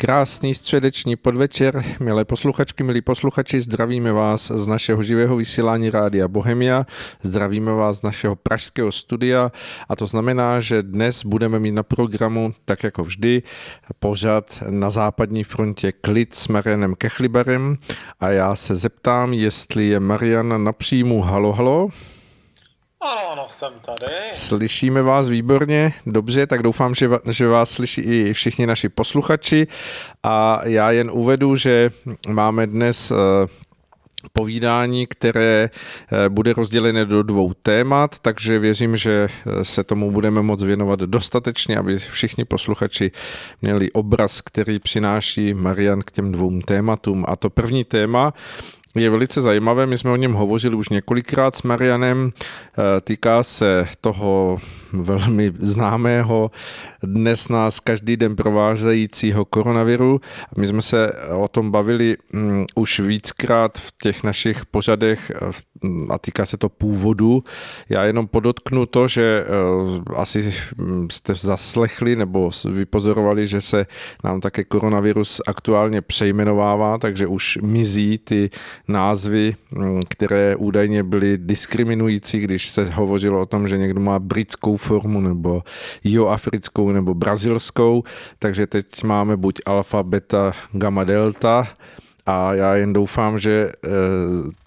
Krásný středeční podvečer, milé posluchačky, milí posluchači, zdravíme vás z našeho živého vysílání Rádia Bohemia, zdravíme vás z našeho pražského studia a to znamená, že dnes budeme mít na programu, tak jako vždy, pořad na západní frontě klid s Marianem Kechliberem a já se zeptám, jestli je Marian na příjmu. Halo, halo. Ano, jsem tady. Slyšíme vás výborně, dobře, tak doufám, že, že vás slyší i všichni naši posluchači a já jen uvedu, že máme dnes eh, povídání, které eh, bude rozdělené do dvou témat, takže věřím, že eh, se tomu budeme moc věnovat dostatečně, aby všichni posluchači měli obraz, který přináší Marian k těm dvou tématům. A to první téma je velice zajímavé, my jsme o něm hovořili už několikrát s Marianem, e, týká se toho velmi známého, dnes nás každý den provázejícího koronaviru. My jsme se o tom bavili mm, už víckrát v těch našich pořadech a týká se to původu. Já jenom podotknu to, že e, asi jste zaslechli nebo vypozorovali, že se nám také koronavirus aktuálně přejmenovává, takže už mizí ty názvy, mm, které údajně byly diskriminující, když se hovořilo o tom, že někdo má britskou formu nebo nebo brazilskou, takže teď máme buď alfa, beta, gamma, delta a já jen doufám, že e,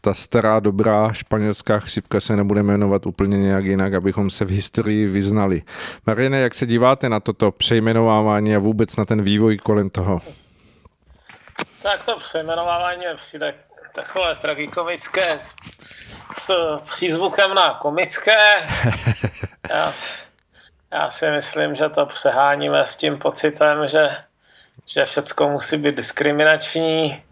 ta stará dobrá španělská chřipka se nebude jmenovat úplně nějak jinak, abychom se v historii vyznali. Marine, jak se díváte na toto přejmenovávání a vůbec na ten vývoj kolem toho? Tak to přejmenovávání přijde takové tragikomické s, s přízvukem na komické. Já, já si myslím, že to přeháníme s tím pocitem, že, že všechno musí být diskriminační.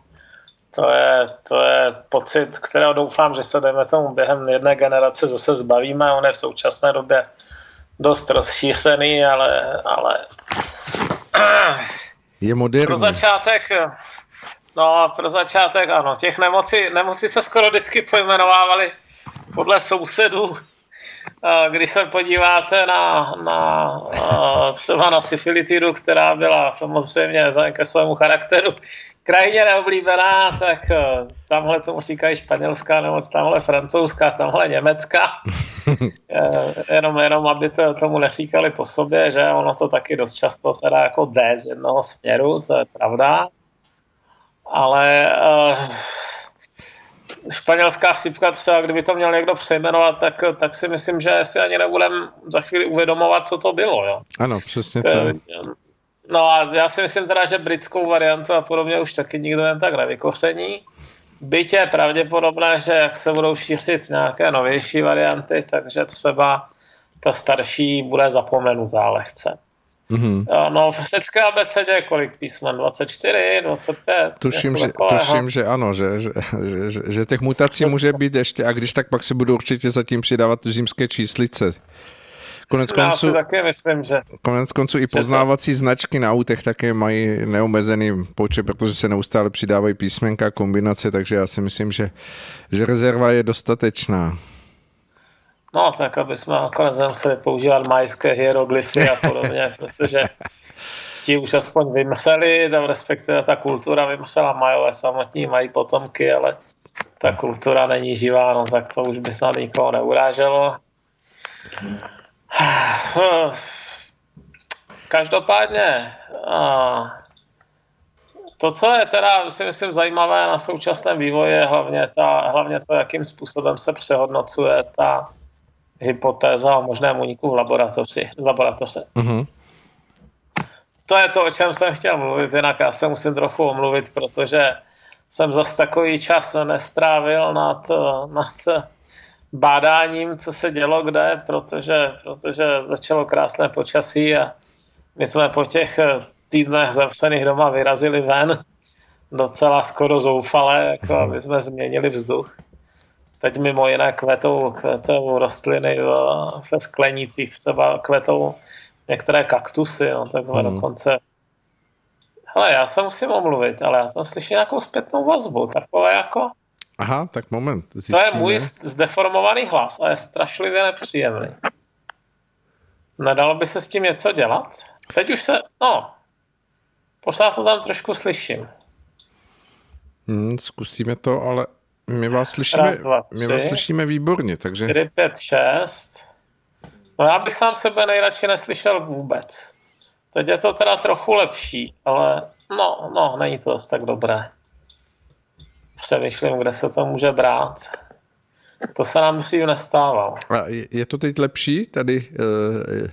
To je, to je pocit, kterého doufám, že se jdeme tomu během jedné generace zase zbavíme. On je v současné době dost rozšířený, ale, ale je moderní. Pro začátek No, pro začátek ano. Těch nemocí, nemocí se skoro vždycky pojmenovávaly podle sousedů. Když se podíváte na, na třeba na syfilitidu, která byla samozřejmě ke svému charakteru krajně neoblíbená, tak e, tamhle tomu říkají španělská nemoc, tamhle francouzská, tamhle německá. E, jenom, jenom, aby to, tomu neříkali po sobě, že ono to taky dost často teda jako jde z jednoho směru, to je pravda ale uh, španělská chřipka třeba, kdyby to měl někdo přejmenovat, tak, tak si myslím, že si ani nebudeme za chvíli uvědomovat, co to bylo. Jo. Ano, přesně tak. No a já si myslím teda, že britskou variantu a podobně už taky nikdo jen tak nevykoření. Byť je pravděpodobné, že jak se budou šířit nějaké novější varianty, takže třeba ta starší bude zapomenutá lehce. Mm-hmm. No v řecké abecedě kolik písmen? 24, 25? Tuším, že, tuším že ano, že, že, že, že těch mutací může být ještě a když tak pak si budu určitě zatím přidávat římské číslice. Konec konců, Já si taky myslím, že... Konec konců i poznávací to... značky na autech také mají neomezený počet, protože se neustále přidávají písmenka, kombinace, takže já si myslím, že, že rezerva je dostatečná. No, tak aby jsme nakonec nemuseli používat majské hieroglyfy a podobně, protože ti už aspoň vymřeli, tam respektive ta kultura vymřela, majové samotní mají potomky, ale ta kultura není živá, no tak to už by snad nikoho neuráželo. Každopádně, to, co je teda, si myslím, zajímavé na současném vývoji, je hlavně, ta, hlavně to, jakým způsobem se přehodnocuje ta hypotéza o možném úniku v laboratoři, z laboratoře. Mm-hmm. To je to, o čem jsem chtěl mluvit, jinak já se musím trochu omluvit, protože jsem zase takový čas nestrávil nad, nad bádáním, co se dělo kde, protože, protože začalo krásné počasí a my jsme po těch týdnech zavřených doma vyrazili ven docela skoro zoufale, jako aby jsme změnili vzduch. Teď mimo jiné kvetou, kvetou rostliny ve sklenících, třeba kvetou některé kaktusy, no, tak jsme mm. dokonce Hele, já se musím omluvit, ale já tam slyším nějakou zpětnou vazbu, takové jako... Aha, tak moment. Zjistíme. To je můj zdeformovaný hlas a je strašlivě nepříjemný. Nedalo by se s tím něco dělat? Teď už se, no, Pořád to tam trošku slyším. Hmm, zkusíme to, ale my vás slyšíme, Raz, dva, tři, my vás slyšíme výborně, takže... 4, 5, 6. No já bych sám sebe nejradši neslyšel vůbec. Teď je to teda trochu lepší, ale no, no, není to zase tak dobré. Přemýšlím, kde se to může brát. To se nám dřív nestávalo. A je to teď lepší tady? Uh,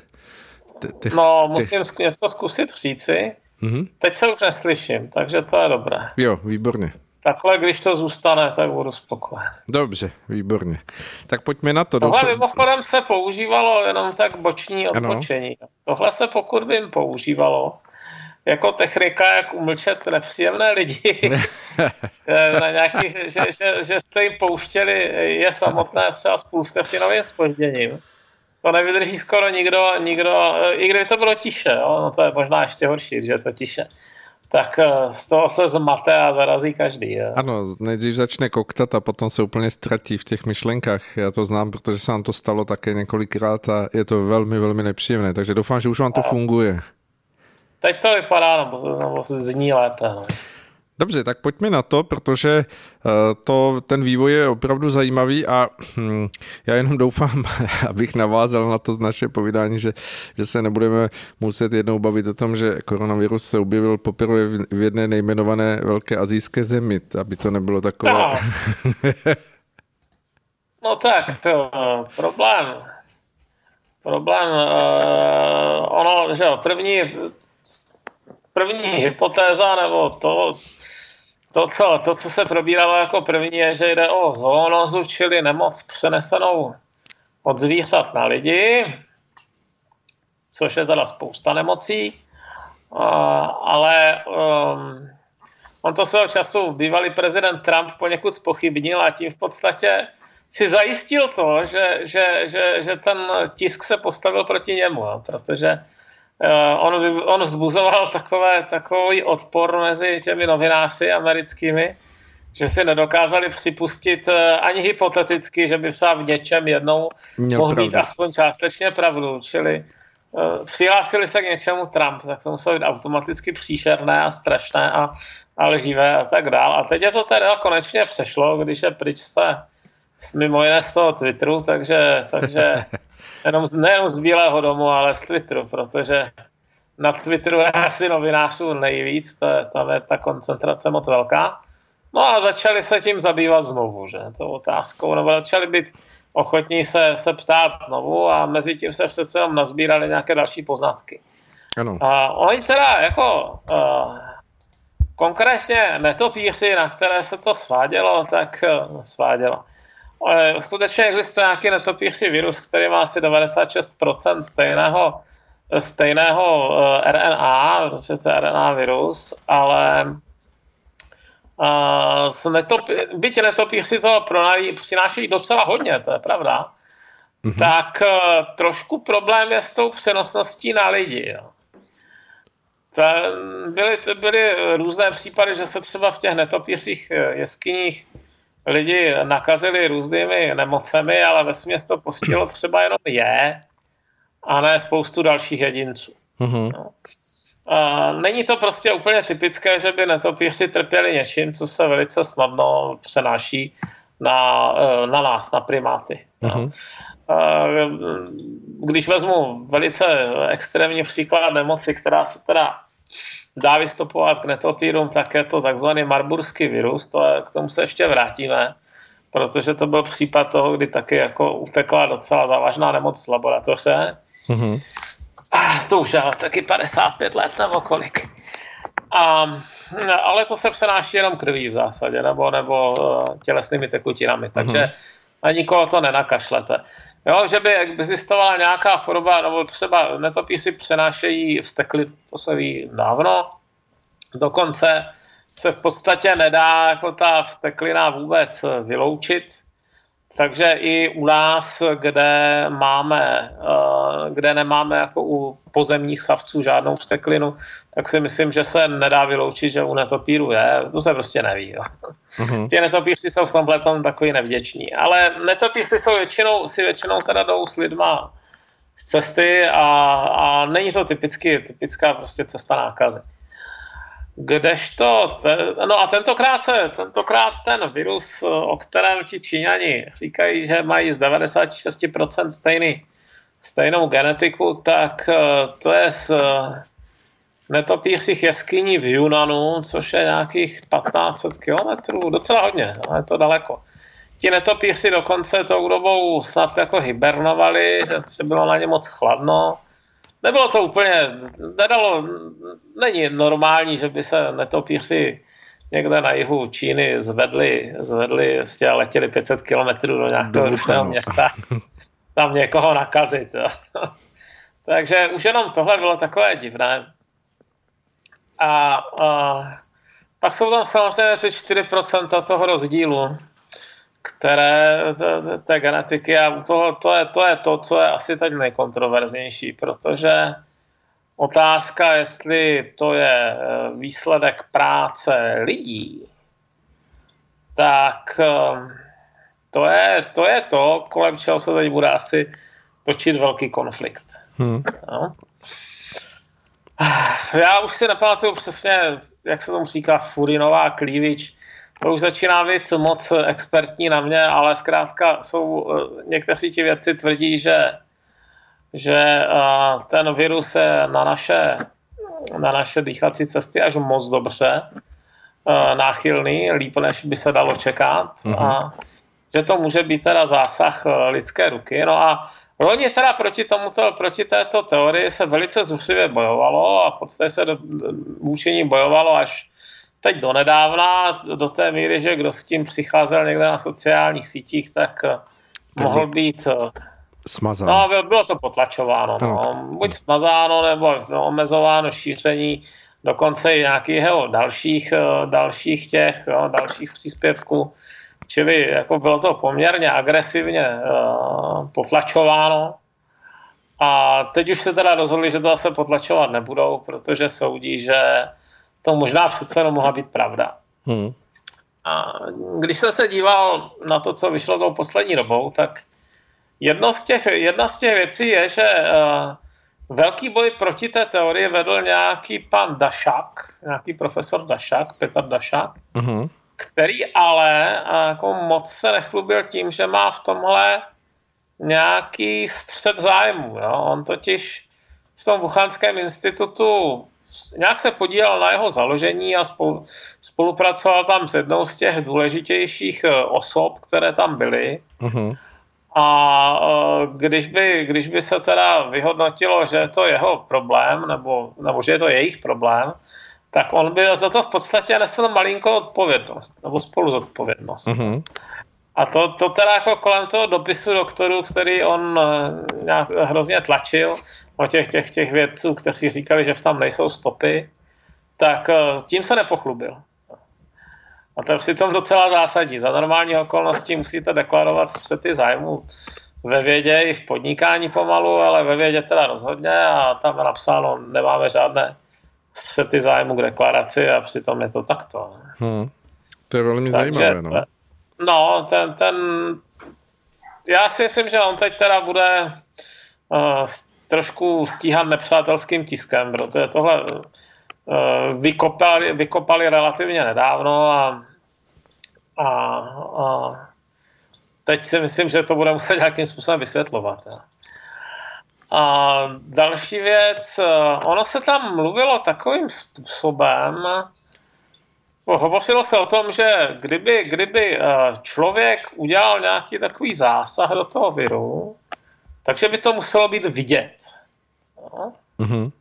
těch, no, musím něco zkusit říci. Mm-hmm. Teď se už neslyším, takže to je dobré. Jo, výborně. Takhle, když to zůstane, tak budu spokojen. Dobře, výborně. Tak pojďme na to. Tohle mimochodem se používalo jenom tak boční odpočení. Ano. Tohle se pokud by jim používalo, jako technika, jak umlčet nepříjemné lidi eh, na nějaký, že, že, že jste jim pouštěli je samotné třeba s půlvteřinovým spožděním. To nevydrží skoro nikdo, nikdo i kdyby to bylo tiše, jo? no to je možná ještě horší, že je to tiše tak eh, z toho se zmate a zarazí každý. Je. Ano, nejdřív začne koktat a potom se úplně ztratí v těch myšlenkách. Já to znám, protože se nám to stalo také několikrát a je to velmi, velmi nepříjemné. Takže doufám, že už vám to funguje. Teď to vypadá, nebo, nebo zní lépe. No. Dobře, tak pojďme na to, protože eh, to, ten vývoj je opravdu zajímavý a hm, já jenom doufám, abych navázal na to naše povídání, že, že se nebudeme muset jednou bavit o tom, že koronavirus se objevil poprvé v jedné nejmenované velké azijské zemi, aby to nebylo takové... No, no tak, problém. Problém, uh, ono, že jo, první, první hypotéza, nebo to, to co, to, co se probíralo jako první, je, že jde o zoonózu, čili nemoc přenesenou od zvířat na lidi, což je teda spousta nemocí, ale um, on to svého času bývalý prezident Trump poněkud spochybnil a tím v podstatě si zajistil to, že, že, že, že ten tisk se postavil proti němu, protože on, on vzbuzoval takové, takový odpor mezi těmi novináři americkými, že si nedokázali připustit eh, ani hypoteticky, že by třeba v něčem jednou Měl mohl mít aspoň částečně pravdu. Čili uh, přihlásili se k něčemu Trump, tak to muselo být automaticky příšerné a strašné a, a lživé a tak dál. A teď je to teda konečně přešlo, když je pryč jste mimo jiné z toho Twitteru, takže, takže jenom, nejenom z Bílého domu, ale z Twitteru, protože na Twitteru je asi novinářů nejvíc, to je, tam je ta koncentrace moc velká. No a začali se tím zabývat znovu, že, to otázkou, nebo začali být ochotní se, se ptát znovu a mezi tím se přece jenom nazbírali nějaké další poznatky. Ano. A oni teda jako uh, konkrétně netopíři, na které se to svádělo, tak uh, svádělo. Skutečně existuje nějaký netopíři virus, který má asi 96% stejného stejného eh, RNA, protože to je RNA virus, ale uh, s netop, byť netopíři to přinášejí docela hodně, to je pravda, mm-hmm. tak uh, trošku problém je s tou přenosností na lidi. Jo. To byly, byly různé případy, že se třeba v těch netopířích jeskyních lidi nakazili různými nemocemi, ale ve to postihlo třeba jenom je, a ne spoustu dalších jedinců. Mm-hmm. No. A není to prostě úplně typické, že by netopíři trpěli něčím, co se velice snadno přenáší na, e, na nás, na primáty. Mm-hmm. Když vezmu velice extrémní příklad nemoci, která se teda dá vystupovat k netopírům, tak je to takzvaný marburský virus, to je, k tomu se ještě vrátíme, protože to byl případ toho, kdy taky jako utekla docela závažná nemoc z laboratoře Mm-hmm. To už ale taky 55 let nebo kolik. A, ale to se přenáší jenom krví v zásadě, nebo, nebo eh, tělesnými tekutinami, takže mm-hmm. a nikoho to nenakašlete. Jo, že by existovala nějaká choroba, nebo třeba netopíři přenášejí vztekly, to se ví dávno, dokonce se v podstatě nedá jako ta vsteklina vůbec vyloučit, takže i u nás, kde máme, eh, kde nemáme jako u pozemních savců žádnou vsteklinu, tak si myslím, že se nedá vyloučit, že u netopíru je. To se prostě neví. Jo. Ti netopíři jsou v tomhle tom takový nevděční. Ale netopíři jsou většinou, si většinou teda jdou s lidma z cesty a, a není to typicky, typická prostě cesta nákazy. Kdežto, ten, no a tentokrát, se, tentokrát ten virus, o kterém ti Číňani říkají, že mají z 96% stejný, stejnou genetiku, tak eh, to je z eh, netopířích jeskyní v Yunanu, což je nějakých 1500 kilometrů, docela hodně, no, je to daleko. Ti netopíři dokonce tou dobou snad jako hibernovali, že, že bylo na ně moc chladno, nebylo to úplně, nedalo, není normální, že by se netopíři někde na jihu Číny zvedli, zvedli a letěli 500 kilometrů do nějakého rušného města, tam někoho nakazit. Jo. Takže už jenom tohle bylo takové divné. A, a pak jsou tam samozřejmě ty 4% toho rozdílu které té genetiky a toho, to, je, to je to, co je asi teď nejkontroverznější, protože otázka, jestli to je eh, výsledek práce lidí, tak eh, to je, to je to, kolem čeho se teď bude asi točit velký konflikt. Hmm. No. Já už si nepamatuju přesně, jak se tomu říká, Furinová klívič, to už začíná být moc expertní na mě, ale zkrátka jsou, eh, někteří ti vědci tvrdí, že, že eh, ten virus je na naše, na naše dýchací cesty až moc dobře eh, náchylný, líp než by se dalo čekat mm-hmm. a že to může být teda zásah lidské ruky. No a Loni teda proti tomuto, proti této teorii se velice zuřivě bojovalo a v podstatě se vůči ní bojovalo až teď donedávna, do té míry, že kdo s tím přicházel někde na sociálních sítích, tak eh, mohl být eh, smazán. No, bylo to potlačováno. No. Buď smazáno, nebo no, omezováno šíření dokonce i nějakého dalších, eh, dalších těch, jo, dalších příspěvků. Čili jako bylo to poměrně agresivně uh, potlačováno. A teď už se teda rozhodli, že to zase potlačovat nebudou, protože soudí, že to možná přece jenom mohla být pravda. Hmm. A když jsem se díval na to, co vyšlo tou poslední dobou, tak jedno z těch, jedna z těch věcí je, že uh, velký boj proti té teorii vedl nějaký pan Dašak, nějaký profesor Dašak, Petr Dašak, hmm. který ale uh, jako moc se nechlubil tím, že má v tomhle nějaký střed zájmu. Jo? On totiž v tom Wuhanském institutu nějak se podílel na jeho založení a spolu, spolupracoval tam s jednou z těch důležitějších eh, osob, které tam byly. Uh-huh. A eh, když by, když by se teda vyhodnotilo, že je to jeho problém, nebo, nebo že je to jejich problém, tak on by za to v podstatě nesl malinkou odpovědnost, nebo spolu zodpovědnost. Uh-huh. A to, to teda jako kolem toho dopisu doktoru, který on eh, nějak hrozně tlačil, o těch, těch, těch vědců, kteří říkali, že v tam nejsou stopy, tak eh, tím se nepochlubil. A to je přitom docela zásadní. Za normální okolností musíte deklarovat střety zájmu ve vědě i v podnikání pomalu, ale ve vědě teda rozhodně a tam je napsáno, nemáme žádné střety zájmu k deklaraci a přitom je to takto. Hmm. To je velmi Takže, zajímavé, no. No, ten, ten, já si myslím, že on teď teda bude uh, trošku stíhan nepřátelským tiskem, protože tohle uh, vykopali, vykopali relativně nedávno a, a, a teď si myslím, že to bude muset nějakým způsobem vysvětlovat. Ja. A další věc, eh, ono se tam mluvilo takovým způsobem, hovořilo se o tom, že kdyby, kdyby eh, člověk udělal nějaký takový zásah do toho viru, takže by to muselo být vidět. No. Mm-hmm.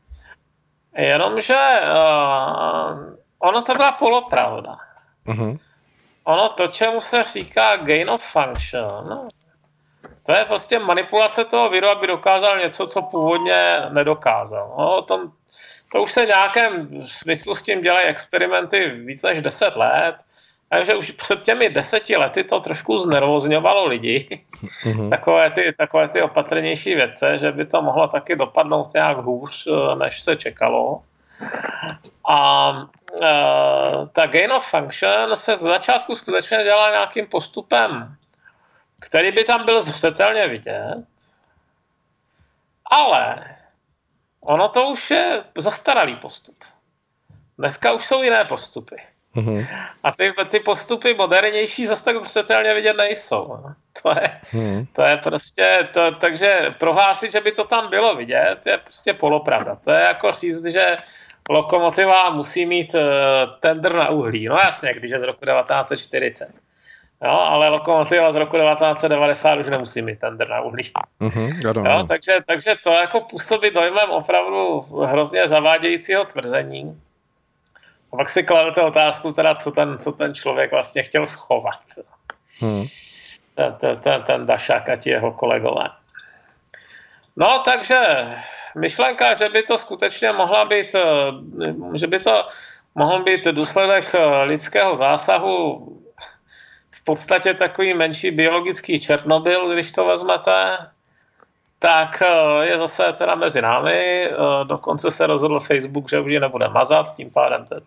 Jenomže uh, ono to byla polopravda. Mm-hmm. Ono to, čemu se říká gain of function, to je prostě manipulace toho viru, aby dokázal něco, co původně nedokázal. No, o tom, to už se v nějakém smyslu s tím dělají experimenty víc než 10 let. Takže už před těmi deseti lety to trošku znervozňovalo lidi, mm-hmm. takové, ty, takové ty opatrnější věce, že by to mohlo taky dopadnout nějak hůř, eh, než se čekalo. A uh, ta gain of function se z začátku skutečně dělá nějakým postupem, který by tam byl zřetelně vidět, ale ono to už je zastaralý postup. Dneska už jsou jiné postupy. Mm-hmm. A ty, ty postupy modernější zase tak zřetelně vidět nejsou. To je, mm. to je prostě, to, takže prohlásit, že by to tam bylo vidět, je prostě polopravda. To je jako říct, že lokomotiva musí mít uh, tender na uhlí. No jasně, když je z roku 1940. Jo, ale lokomotiva z roku 1990 už nemusí mít tender na uhlí. Mm-hmm, jo, takže, takže to jako působí dojmem opravdu hrozně zavádějícího tvrzení. A pak si kladete otázku, teda, co, ten, co ten člověk vlastně chtěl schovat. Hmm. Ten, ten, ten, ten Dašák a ti jeho kolegové. No, takže myšlenka, že by to skutečně mohla být, že by to mohl být důsledek lidského zásahu podstatě takový menší biologický Černobyl, když to vezmete, tak eh, je zase teda mezi námi. Eh, dokonce se rozhodl Facebook, že už ji nebude mazat, tím pádem ten,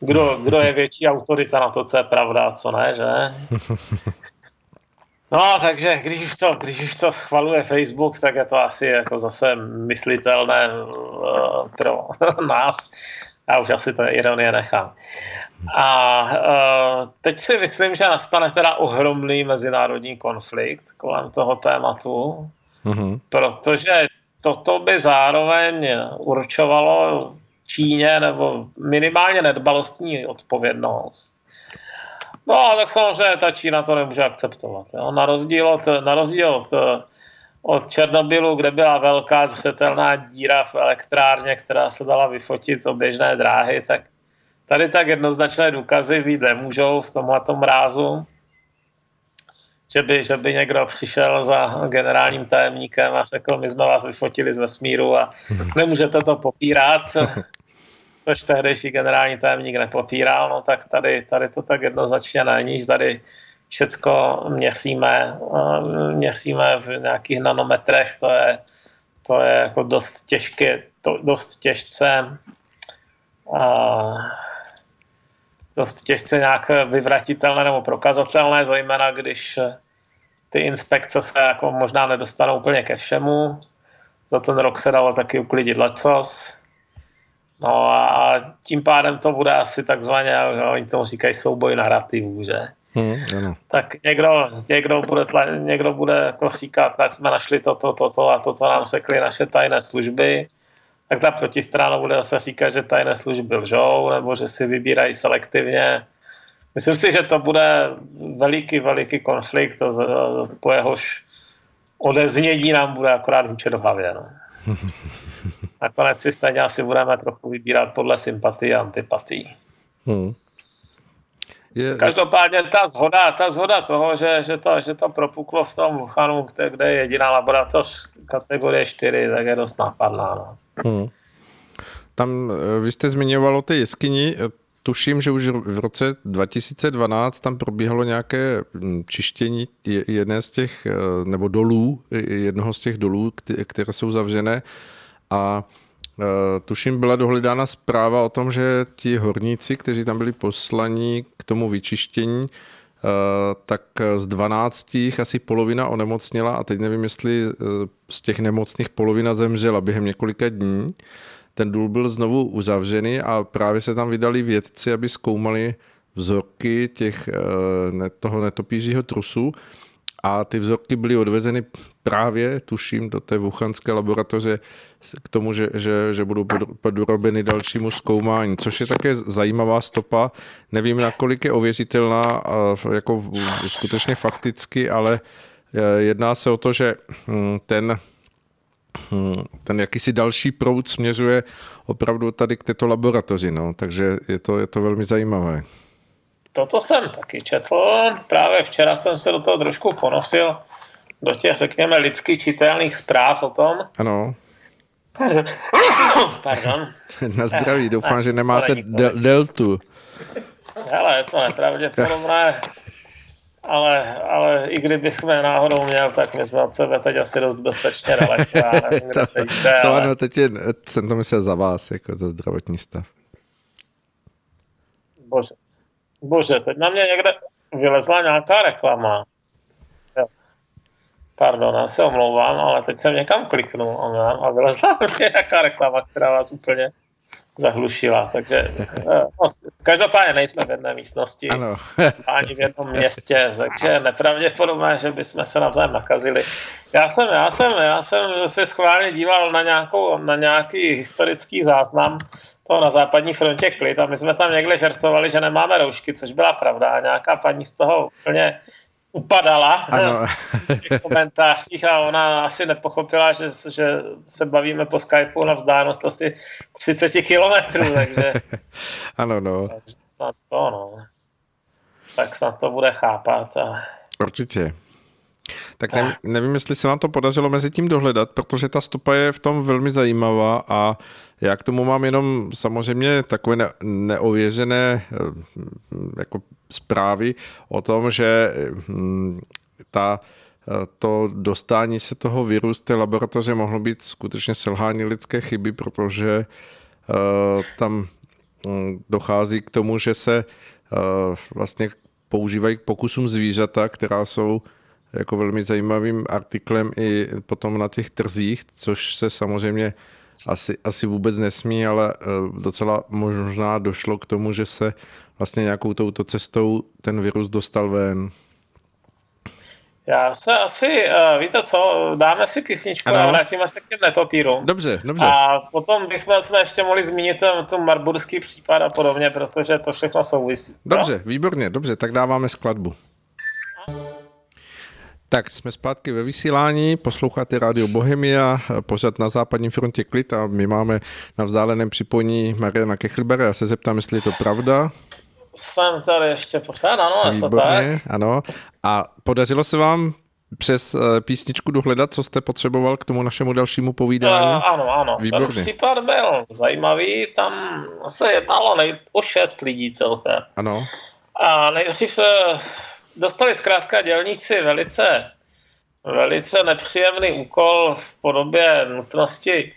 kdo, kdo je větší autorita na to, co je pravda a co ne, že? No, takže když už, to, když už to schvaluje Facebook, tak je to asi jako zase myslitelné uh, pro nás. Já už asi to ironie nechám. A uh, teď si myslím, že nastane teda ohromný mezinárodní konflikt kolem toho tématu mm-hmm. protože toto by zároveň určovalo Číně nebo minimálně nedbalostní odpovědnost. No a tak samozřejmě ta Čína to nemůže akceptovat. Jo. Na rozdíl od, na rozdíl od, od Černobylu, kde byla velká zřetelná díra v elektrárně, která se dala vyfotit z oběžné dráhy, tak tady tak jednoznačné důkazy být nemůžou v tomhle rázu že by, že by někdo přišel za generálním tajemníkem a řekl, my jsme vás vyfotili z vesmíru a nemůžete to popírat, což tehdejší generální tajemník nepopíral, no tak tady, tady to tak jednoznačně není, tady všecko měříme, měříme v nějakých nanometrech, to je, to je jako dost těžké, to, dost těžce a dost těžce nějak vyvratitelné nebo prokazatelné, zejména když ty inspekce se jako možná nedostanou úplně ke všemu. Za ten rok se dalo taky uklidit lecos. No a tím pádem to bude asi takzvaně, oni tomu říkají souboj narrativů, že? Hmm, ano. Tak někdo, někdo, bude, někdo bude jako říkat, tak jsme našli toto, toto to, a to, co nám řekli naše tajné služby tak ta protistrana bude zase říkat, že tajné služby lžou, nebo že si vybírají selektivně. Myslím si, že to bude veliký, veliký konflikt, po jehož odeznění nám bude akorát hučet do hlavě. No. Nakonec si stejně asi budeme trochu vybírat podle sympatii a antipatii. Hmm. Je... Každopádně ta zhoda, ta zhoda toho, že, že, to, že to propuklo v tom Wuhanu, kde je jediná laboratoř kategorie 4, tak je dost nápadná. No. Hmm. Tam eh, vy jste zmiňovalo ty jeskyni, tuším, že už v roce 2012 tam probíhalo nějaké hm, čištění jedné z těch, eh, nebo dolů, jednoho z těch dolů, které jsou zavřené a eh, tuším byla dohledána zpráva o tom, že ti horníci, kteří tam byli poslaní k tomu vyčištění, tak z 12 asi polovina onemocněla a teď nevím, jestli z těch nemocných polovina zemřela během několika dní. Ten důl byl znovu uzavřený a právě se tam vydali vědci, aby zkoumali vzorky těch, eh, toho netopířího trusu a ty vzorky byly odvezeny právě, tuším, do té wuchanské laboratoře k tomu, že, že, že budou podrobeny dalšímu zkoumání, což je také zajímavá stopa. Nevím, nakolik je ověřitelná jako skutečně fakticky, ale eh, jedná se o to, že hm, ten hm, ten jakýsi další proud směřuje opravdu tady k této laboratoři, no, takže je to, je to velmi zajímavé. Toto jsem taky četl, právě včera jsem se do toho trošku ponosil, do těch, řekněme, lidsky čitelných zpráv o tom. Ano. Pardon. Pardon. Na zdraví, doufám, že nemáte del- deltu. Hele, je to nepravděpodobné, ale, ale i kdybychom náhodou měl, tak my jsme od sebe teď asi dost bezpečně daleko. Já nevím, to, to ale... ano, teď je, jsem to myslel za vás, jako za zdravotní stav. Bože, bože, teď na mě někde vylezla nějaká reklama. Pardon, já se omlouvám, ale teď jsem někam kliknul a vylezla nějaká reklama, která vás úplně zahlušila. Takže eh, no, každopádně nejsme v jedné místnosti, ano. ani v jednom městě, takže nepravděpodobné, že bychom se navzájem nakazili. Já jsem, já jsem, já jsem se schválně díval na, nějakou, na nějaký historický záznam toho na západní frontě klid a my jsme tam někde žertovali, že nemáme roušky, což byla pravda a nějaká paní z toho úplně upadala ano. v komentářích a ona asi nepochopila, že, že se bavíme po Skypeu na vzdálenost asi 30 kilometrů, takže... ano, no. Takže snad to, no. Tak snad to bude chápat. A... Určitě. Tak nevím, nevím, jestli se vám to podařilo mezi tím dohledat, protože ta stopa je v tom velmi zajímavá a já k tomu mám jenom samozřejmě takové ne, neověřené eh, jako zprávy o tom, že hm, ta, eh, to dostání se toho viru z té laboratoře mohlo být skutečně selhání lidské chyby, protože uh, tam hm, dochází k tomu, že se vlastně používají k pokusům zvířata, která jsou jako velmi zajímavým artiklem i potom na těch trzích, což se samozřejmě asi, asi vůbec nesmí, ale eh, docela možná došlo k tomu, že se vlastně nějakou touto cestou ten virus dostal ven. Já se asi, uh, víte co, dáme si písničku ano. a vrátíme se k těm netopírům. Dobře, dobře. A potom bychom jsme ještě mohli zmínit ten, ten marburský případ a podobně, protože to všechno souvisí. Dobře, no? výborně, dobře, tak dáváme skladbu. Tak jsme zpátky ve vysílání, posloucháte Radio Bohemia, pořád na západní frontě klid a my máme na vzdáleném připojení Mariana Kechlbera. Já se zeptám, jestli je to pravda. Jsem tady ještě pořád, ano, to tak. ano. A podařilo se vám přes eh, písničku dohledat, co jste potřeboval k tomu našemu dalšímu povídání? Uh, ano, ano. Výborně. Ten případ byl zajímavý, tam se jednalo nej- o šest lidí celkem. Ano. A nejdřív se dostali zkrátka dělníci velice, velice nepříjemný úkol v podobě nutnosti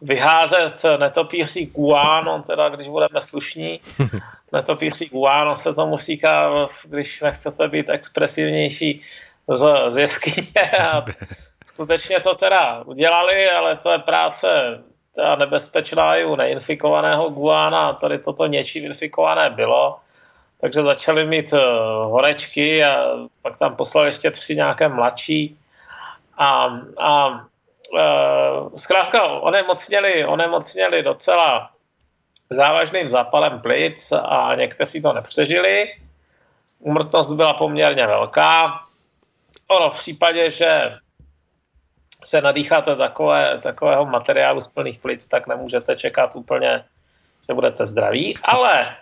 vyházet netopíří guano, teda když budeme slušní, netopíří guano se tomu říká, když nechcete být expresivnější z, z jeskyně. A skutečně to teda udělali, ale to je práce ta nebezpečná i u neinfikovaného guána. Tady toto něčím infikované bylo takže začali mít uh, horečky a pak tam poslali ještě tři nějaké mladší a, a uh, zkrátka onemocněli, onemocněli docela závažným zápalem plic a někteří to nepřežili. Umrtnost byla poměrně velká. Ono v případě, že se nadýcháte takové, takového materiálu z plných plic, tak nemůžete čekat úplně, že budete zdraví, ale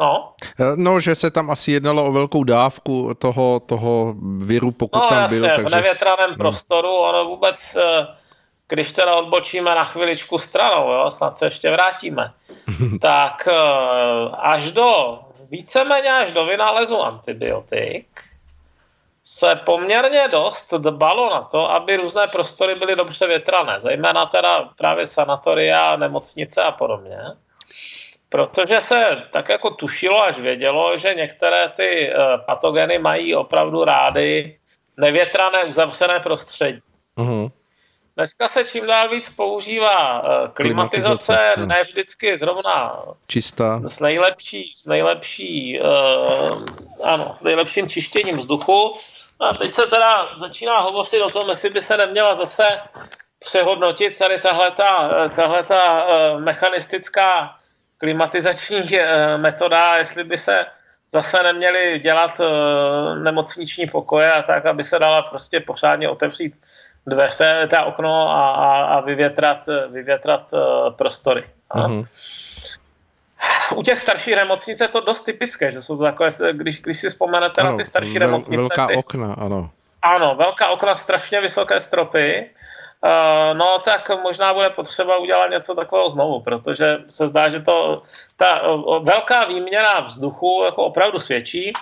No. Eh, no, že se tam asi jednalo o velkou dávku toho, toho viru, pokud no, tam jasně, byl. Takže... v nevětraném no. prostoru, ono vůbec, eh, když teda odbočíme na chviličku stranou, jo, snad se ještě vrátíme, tak eh, až do, víceméně až do vynálezu antibiotik, se poměrně dost dbalo na to, aby různé prostory byly dobře větrané, zejména teda právě sanatoria, nemocnice a podobně. Protože se tak jako tušilo až vědělo, že některé ty eh, patogeny mají opravdu rády nevětrané uzavřené prostředí. Uh-huh. Dneska se čím dál víc používá eh, klimatizace, klimatizace ne vždycky zrovna čistá. S nejlepší, s nejlepší, uh, ano, s nejlepším čištěním vzduchu. A teď se teda začíná hovořit o tom, jestli by se neměla zase přehodnotit tady tahle ta uh, mechanistická klimatizační eh, metoda, jestli by se zase neměli dělat eh, nemocniční pokoje a tak, aby se dala prostě pořádně otevřít dveře, ta okno a, a, a vyvětrat, vyvětrat eh, prostory. Mm-hmm. U těch starších nemocnic je to dost typické, že jsou to takové, když, když si vzpomenete ano, na ty starší vel, nemocnice. Velká ty, okna, ano. Ano, velká okna, strašně vysoké stropy no tak možná bude potřeba udělat něco takového znovu, protože se zdá, že to ta velká výměna vzduchu jako opravdu svědčí,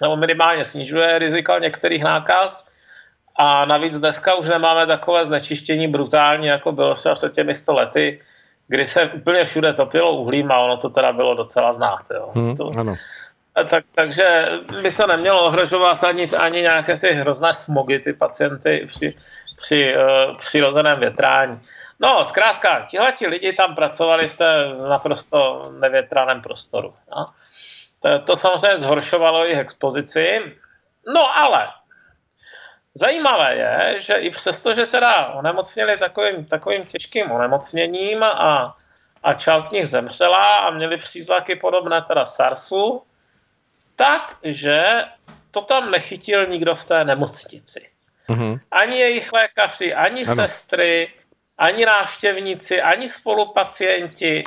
nebo minimálně snižuje riziko některých nákaz. A navíc dneska už nemáme takové znečištění brutální, jako bylo třeba před těmi 100 lety, kdy se úplně všude topilo uhlím a ono to teda bylo docela znát. Jo. Hmm, to, ano. Tak, takže by to nemělo ohrožovat ani, ani nějaké ty hrozné smogy, ty pacienty při, při uh, přirozeném větrání. No, zkrátka, tihleti lidi tam pracovali v té naprosto nevětraném prostoru. No. To, to samozřejmě zhoršovalo jejich expozici. No ale zajímavé je, že i přesto, že teda onemocněli takovým, takovým těžkým onemocněním a, a část z nich zemřela a měli příznaky podobné teda SARSu, takže to tam nechytil nikdo v té nemocnici. Mm-hmm. Ani jejich lékaři, ani ano. sestry, ani návštěvníci, ani spolupacienti.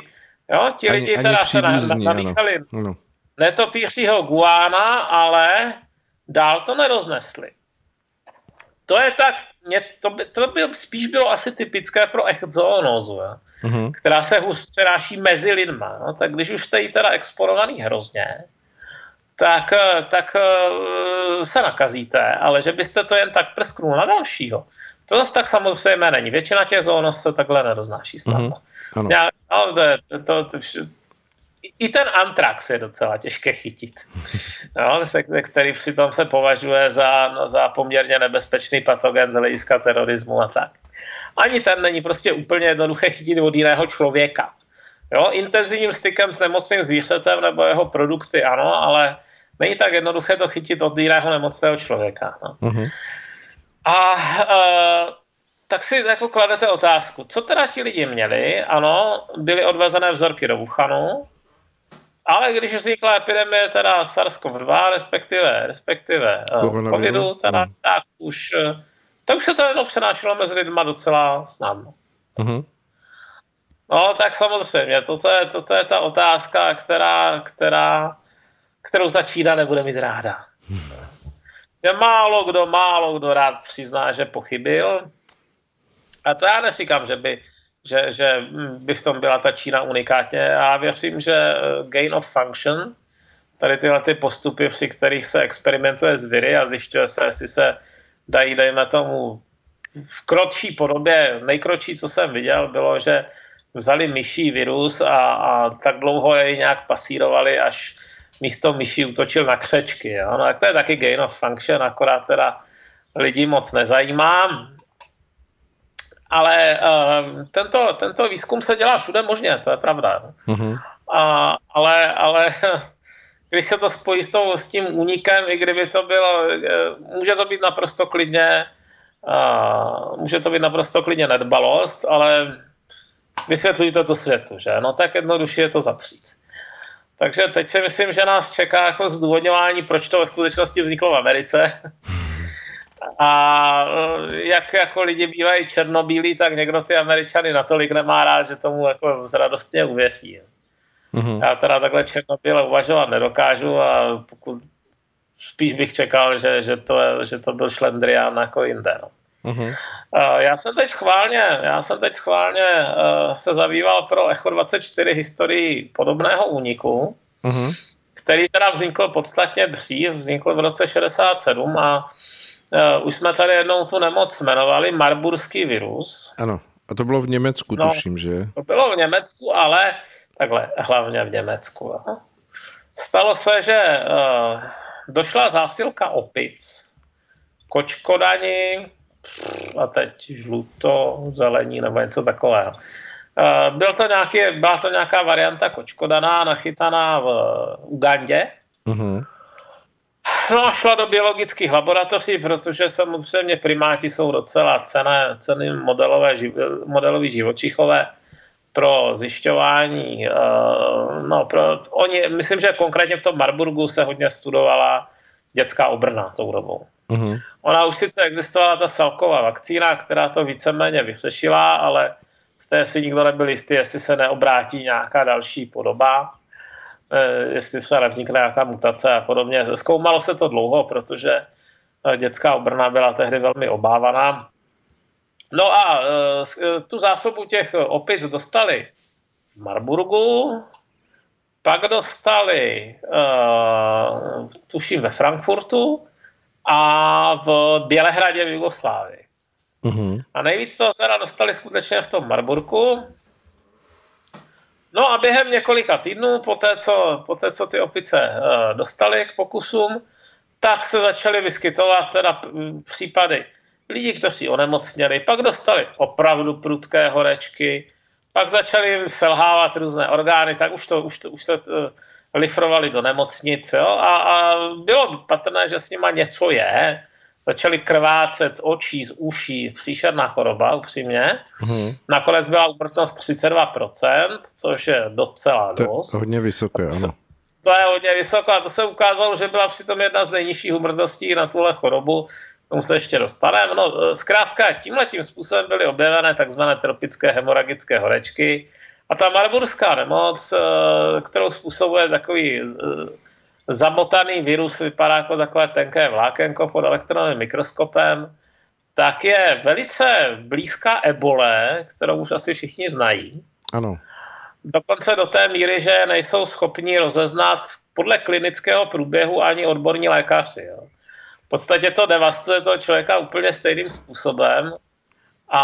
Jo, ti ani, lidi teda se nadýchali netopířího guána, ale dál to neroznesli. To je tak, mě, to, by, to by spíš bylo asi typické pro echozoonózu, mm-hmm. která se hůř přenáší mezi lidma. No, tak když už jste jí teda exponovaný hrozně, tak, eh, tak eh, se nakazíte, ale že byste to jen tak prsknul na dalšího, to zase tak samozřejmě není. Většina těch zónos se takhle nedoznáší snadno. Mm-hmm. Já, no, to, to, to, i ten antrax je docela těžké chytit, no, se, který přitom se považuje za, no, za poměrně nebezpečný patogen z hlediska terorismu a tak. Ani ten není prostě úplně jednoduché chytit od jiného člověka. Jo, intenzivním stykem s nemocným zvířetem nebo jeho produkty ano, ale není tak jednoduché to chytit od jiného nemocného člověka. No. Uh-huh. A uh, tak si jako kladete otázku, co teda ti lidi měli? Ano, byly odvezené vzorky do Wuhanu, ale když vznikla epidemie teda SARS-CoV-2, respektive, respektive uh, covidu, teda, uh-huh. tak už tak už se to jenom přenášelo mezi lidma docela snadno. Uh-huh. No, tak samozřejmě, toto je, toto je ta otázka, která, která, kterou ta Čína nebude mít ráda. Je málo kdo, málo kdo rád přizná, že pochybil. A to já neříkám, že by, že, že by v tom byla ta Čína unikátně. Já věřím, že eh, gain of function, tady tyhle ty postupy, při kterých se experimentuje s viry a zjišťuje se, jestli se dají, dejme tomu, v krotší podobě, nejkročí, co jsem viděl, bylo, že vzali myší virus a, a tak dlouho jej nějak pasírovali, až místo myší útočil na křečky. Jo? No, tak to je taky gain of function, akorát teda lidi moc nezajímá. Ale uh, tento, tento výzkum se dělá všude možně, to je pravda. Mm-hmm. A, ale, ale když se to spojí s, tou, s tím únikem, i kdyby to bylo, eh, může to být naprosto klidně, uh, může to být naprosto klidně nedbalost, ale vysvětlíte to světu, že? No tak jednoduše je to zapřít. Takže teď si myslím, že nás čeká jako zdůvodňování, proč to ve skutečnosti vzniklo v Americe. A eh, jak jako lidi bývají černobílí, tak někdo ty Američany natolik nemá rád, že tomu jako radostně uvěří. Mm-hmm. Já teda takhle černobíle uvažovat nedokážu a pokud spíš bych čekal, že, že, to, že to byl šlendrián jako jinde. No. Uh-huh. Já jsem teď schválně, já jsem teď schválně uh, se zabýval pro Echo 24 historii podobného úniku, uh-huh. který teda vznikl podstatně dřív, vznikl v roce 67 a uh, už jsme tady jednou tu nemoc jmenovali Marburský virus. Ano, a to bylo v Německu, no, tuším, že? To bylo v Německu, ale takhle, hlavně v Německu. Aha. Stalo se, že uh, došla zásilka opic, kočkodani, a teď žluto, zelení nebo něco takového. Eh, byl to nějaký, byla to nějaká varianta kočkodaná, nachytaná v Ugandě. Uh-huh. No a šla do biologických laboratoří, protože samozřejmě primáti jsou docela cené, ceny modelové, modelový živočichové pro zjišťování. Eh, no, pro, oni, myslím, že konkrétně v tom Marburgu se hodně studovala dětská obrna tou dobou. Uh-huh. Ona už sice existovala ta celková vakcína, která to víceméně vyřešila, ale z té si nikdo nebyl jistý, jestli se neobrátí nějaká další podoba, eh, jestli třeba nevznikne nějaká mutace a podobně. Zkoumalo se to dlouho, protože eh, dětská obrna byla tehdy velmi obávaná. No a eh, tu zásobu těch opic dostali v Marburgu, pak dostali, tuším, ve Frankfurtu, a v Bělehradě v Jugoslávii. Uh-huh. A nejvíc toho teda dostali skutečně v tom Marburku. No a během několika týdnů, po té, co, po té, co ty opice uh, dostali k pokusům, tak se začaly vyskytovat teda případy lidi, kteří onemocněli, pak dostali opravdu prudké horečky, pak začali jim selhávat různé orgány, tak už to, už to, už to lifrovali do nemocnic jo? A, a bylo patrné, že s nima něco je. Začali krvácet z očí, z uší, příšerná choroba, upřímně. Mm. Nakonec byla úmrtnost 32%, což je docela to dost. To hodně vysoké, ano. To je hodně vysoké a to se ukázalo, že byla přitom jedna z nejnižších úmrtností na tuhle chorobu tomu se ještě dostaneme. No, e, zkrátka, tímhle tím způsobem byly objevené takzvané tropické hemoragické horečky a ta marburská nemoc, e, kterou způsobuje takový e, zamotaný virus, vypadá jako takové tenké vlákenko pod elektronovým mikroskopem, tak je velice blízká ebole, kterou už asi všichni znají. Ano. Dokonce do té míry, že nejsou schopni rozeznat podle klinického průběhu ani odborní lékaři. Jo podstatě to devastuje toho člověka úplně stejným způsobem a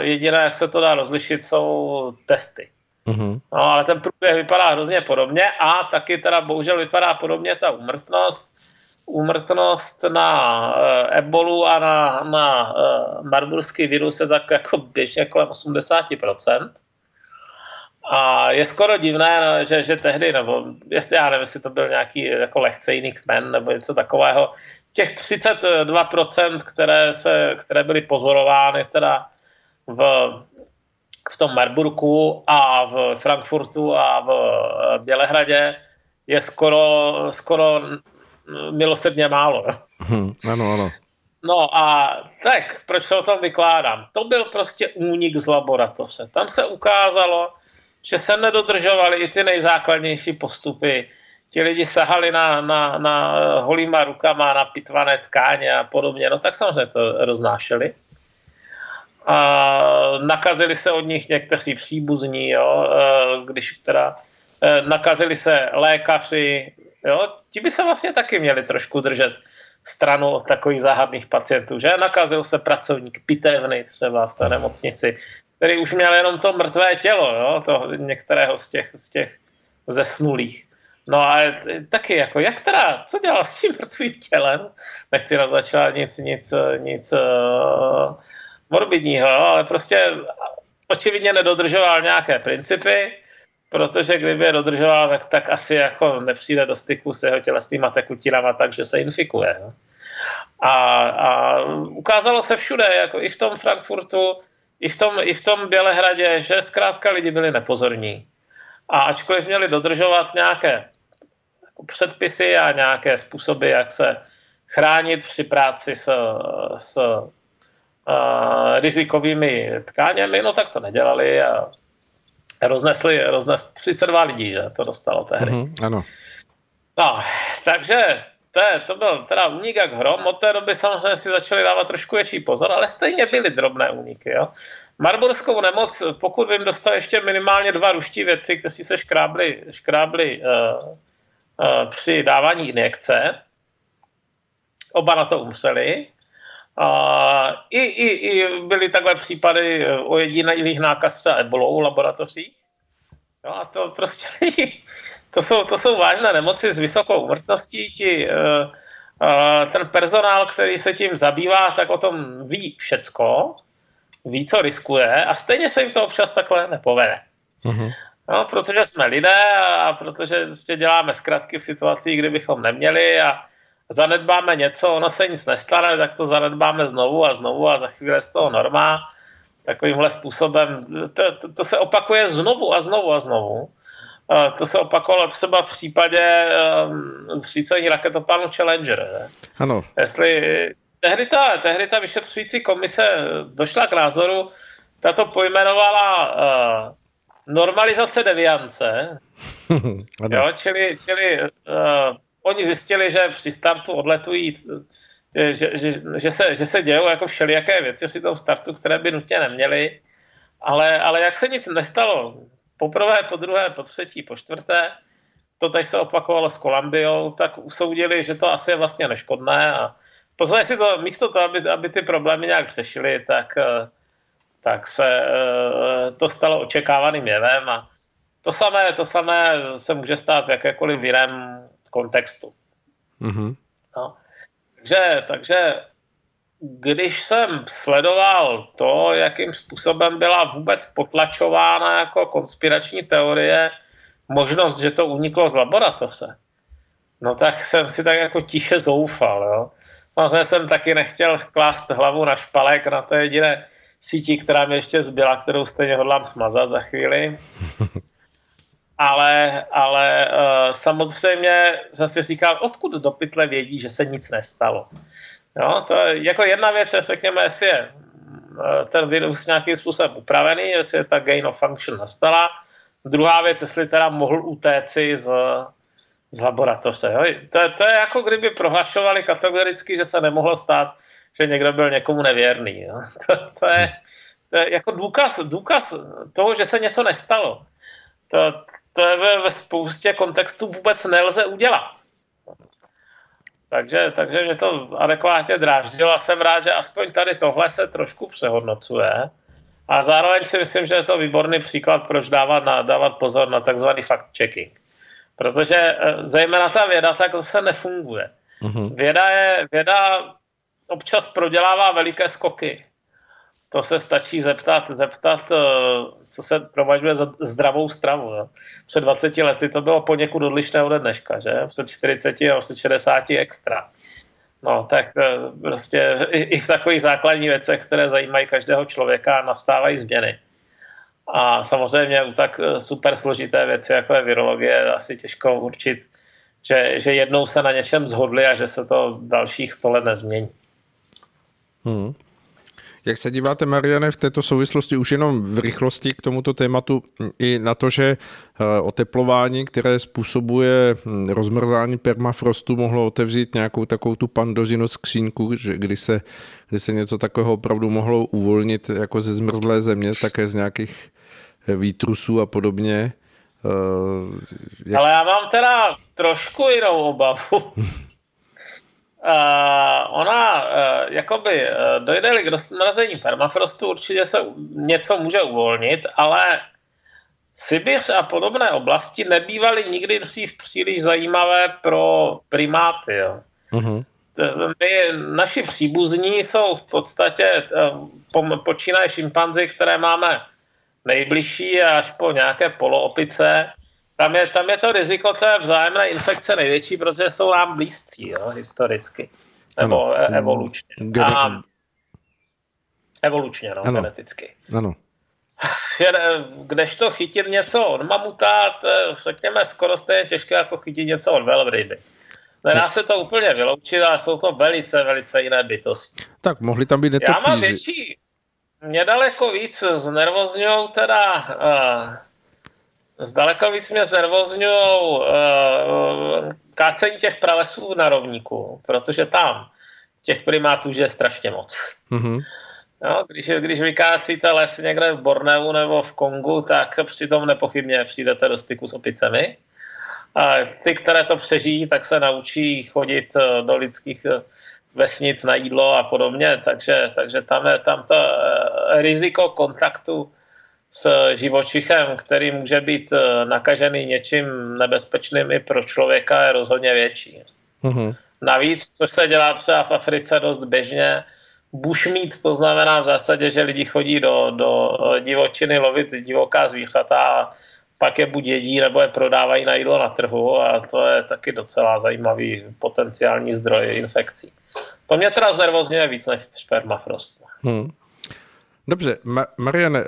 jediné, jak se to dá rozlišit, jsou testy. Mm-hmm. No, ale ten průběh vypadá hrozně podobně a taky teda bohužel vypadá podobně ta úmrtnost. Úmrtnost na uh, ebolu a na, na marburský virus je tak jako běžně kolem 80%. A je skoro divné, že, že tehdy, nebo jestli já nevím, jestli to byl nějaký jako lehce jiný kmen nebo něco takového, těch 32%, které, se, které byly pozorovány teda v, v tom Marburku a v Frankfurtu a v Bělehradě, je skoro, skoro milosrdně málo. Hmm, ano, ano. No a tak, proč to o tom vykládám? To byl prostě únik z laboratoře. Tam se ukázalo, že se nedodržovaly i ty nejzákladnější postupy ti lidi sahali na, na, na holýma rukama, na pitvané tkáně a podobně, no tak samozřejmě to roznášeli. A nakazili se od nich někteří příbuzní, jo, e, když teda e, nakazili se lékaři, jo, ti by se vlastně taky měli trošku držet stranu od takových záhadných pacientů, že nakazil se pracovník pitevny třeba v té nemocnici, který už měl jenom to mrtvé tělo, jo, to některého z těch, z těch zesnulých. No a taky, jako, jak teda, co dělal s tím mrtvým tělem? Nechci naznačovat nic, nic, nic uh, morbidního, ale prostě očividně nedodržoval nějaké principy, protože kdyby je dodržoval, tak, tak asi jako nepřijde do styku s jeho tělesnýma tekutinama, takže se infikuje. No. A, a ukázalo se všude, jako i v tom Frankfurtu, i v tom, i v tom Bělehradě, že zkrátka lidi byli nepozorní. A ačkoliv měli dodržovat nějaké předpisy a nějaké způsoby, jak se chránit při práci s, s rizikovými tkáněmi, no tak to nedělali a roznesli, roznesli 32 lidí, že to dostalo tehdy. Mm-hmm, ano. No, takže to, je, to byl teda únik jak hrom. Od té doby samozřejmě si začali dávat trošku větší pozor, ale stejně byly drobné úniky. Jo. Marburskou nemoc, pokud vím, dostali ještě minimálně dva ruští vědci, kteří se škrábli, škrábli uh, uh, při dávání injekce. Oba na to umřeli. Uh, i, i, I byly takhle případy o jediných nákaz třeba ebolou v laboratořích. No a to prostě není, to jsou, to jsou vážné nemoci s vysokou umrtností. Ti, uh, uh, ten personál, který se tím zabývá, tak o tom ví všecko ví, co riskuje a stejně se jim to občas takhle nepovede. Uh-huh. No, protože jsme lidé a protože prostě děláme zkratky v situacích, kdy bychom neměli a zanedbáme něco, ono se nic nestane, tak to zanedbáme znovu a znovu a za chvíli z toho norma. Takovýmhle způsobem, to, to, to se opakuje znovu a znovu a znovu. To se opakovalo třeba v případě um, zřícení raketoplánu Challenger. Ne? Ano. Jestli tehdy ta, tehdy ta vyšetřující komise došla k názoru, ta to pojmenovala uh, normalizace deviance, jo, čili, čili uh, oni zjistili, že při startu odletují, že, že, že, se, že se dějou jako všelijaké věci při tom startu, které by nutně neměly, ale, ale jak se nic nestalo, poprvé, po druhé, po třetí, po čtvrté, to teď se opakovalo s Kolumbiou, tak usoudili, že to asi je vlastně neškodné a Poznali si to, místo toho, aby, aby ty problémy nějak řešili, tak, tak se eh, to stalo očekávaným jevem a to samé, to samé se může stát v jakékoliv jiném kontextu. Mm-hmm. No. Takže, takže když jsem sledoval to, jakým způsobem byla vůbec potlačována jako konspirační teorie možnost, že to uniklo z laboratoře, no tak jsem si tak jako tiše zoufal. Jo. Samozřejmě jsem taky nechtěl klást hlavu na špalek na té jediné síti, která mi ještě zbyla, kterou stejně hodlám smazat za chvíli. Ale, ale uh, samozřejmě jsem si říkal, odkud do pytle vědí, že se nic nestalo. Jo, to je jako jedna věc, řekněme, jestli je uh, ten virus nějakým způsobem upravený, jestli je ta gain of function nastala. Druhá věc, jestli teda mohl utéci z, z laboratoře. Jo. To, to je jako kdyby prohlašovali kategoricky, že se nemohlo stát, že někdo byl někomu nevěrný. Jo. To, to, je, to je jako důkaz, důkaz toho, že se něco nestalo. To, to je ve, ve spoustě kontextů vůbec nelze udělat. Takže, takže mě to adekvátně dráždilo a jsem rád, že aspoň tady tohle se trošku přehodnocuje. A zároveň si myslím, že je to výborný příklad, proč dávat, na, dávat pozor na takzvaný fact-checking. Protože eh, zejména ta věda tak se nefunguje. Mm-hmm. Věda, je, věda občas prodělává veliké skoky to se stačí zeptat, zeptat, eh, co se provažuje za zdravou stravu. Jo. Před 20 lety to bylo poněkud odlišné ode dneška, že? Před 40 a před 60 extra. No, tak eh, prostě i, v takových základních věcech, které zajímají každého člověka, nastávají změny. A samozřejmě u tak eh, super složité věci, jako je virologie, je asi těžko určit, že, že jednou se na něčem zhodli a že se to dalších sto let nezmění. Hmm. Jak se díváte, Mariane, v této souvislosti už jenom v rychlosti k tomuto tématu i na to, že eh, oteplování, které způsobuje hm, rozmrzání permafrostu, mohlo otevřít nějakou takovou tu pandořinu skřínku, že kdy se, kdy se něco takového opravdu mohlo uvolnit jako ze zmrzlé země, také z nějakých eh, výtrusů a podobně. Jak... Ale já mám teda trošku jinou obavu. Uh, ona, uh, jakoby, uh, dojde-li k rozmrazení permafrostu, určitě se něco může uvolnit, ale Sibiř a podobné oblasti nebývaly nikdy dřív příliš zajímavé pro primáty. Jo. Uh-huh. My, naši příbuzní jsou v podstatě, po, počínaje šimpanzi, které máme nejbližší až po nějaké poloopice, tam je, tam je to riziko té vzájemné infekce největší, protože jsou nám blízcí, jo, historicky. Nebo ano. E, evolučně. Gene... A, evolučně, no, ano. geneticky. Ano. Kdežto chytit něco od mamuta, to, řekněme, skoro stejně těžké, jako chytit něco od velryby. Nedá se to úplně vyloučit, ale jsou to velice, velice jiné bytosti. Tak mohli tam být netopíři. Já mám větší, mě daleko víc znervozňují teda uh, Zdaleka víc mě znervozňují uh, kácení těch pralesů na rovníku, protože tam těch primátů je strašně moc. Mm-hmm. No, když, když vykácíte les někde v Borneu nebo v Kongu, tak přitom nepochybně přijdete do styku s opicemi. A ty, které to přežijí, tak se naučí chodit eh, do lidských eh, vesnic na jídlo a podobně, takže, takže tam je tam to riziko kontaktu s živočichem, který může být eh, nakažený něčím nebezpečným i pro člověka, je rozhodně větší. Mm-hmm. Navíc, co se dělá třeba v Africe dost běžně, bushmeat, to znamená v zásadě, že lidi chodí do, do divočiny lovit divoká zvířata a pak je buď jedí, nebo je prodávají na jídlo na trhu a to je taky docela zajímavý potenciální zdroj infekcí. To mě teda znervozňuje víc než spermafrost. Hmm. Dobře, Ma- Marian, eh,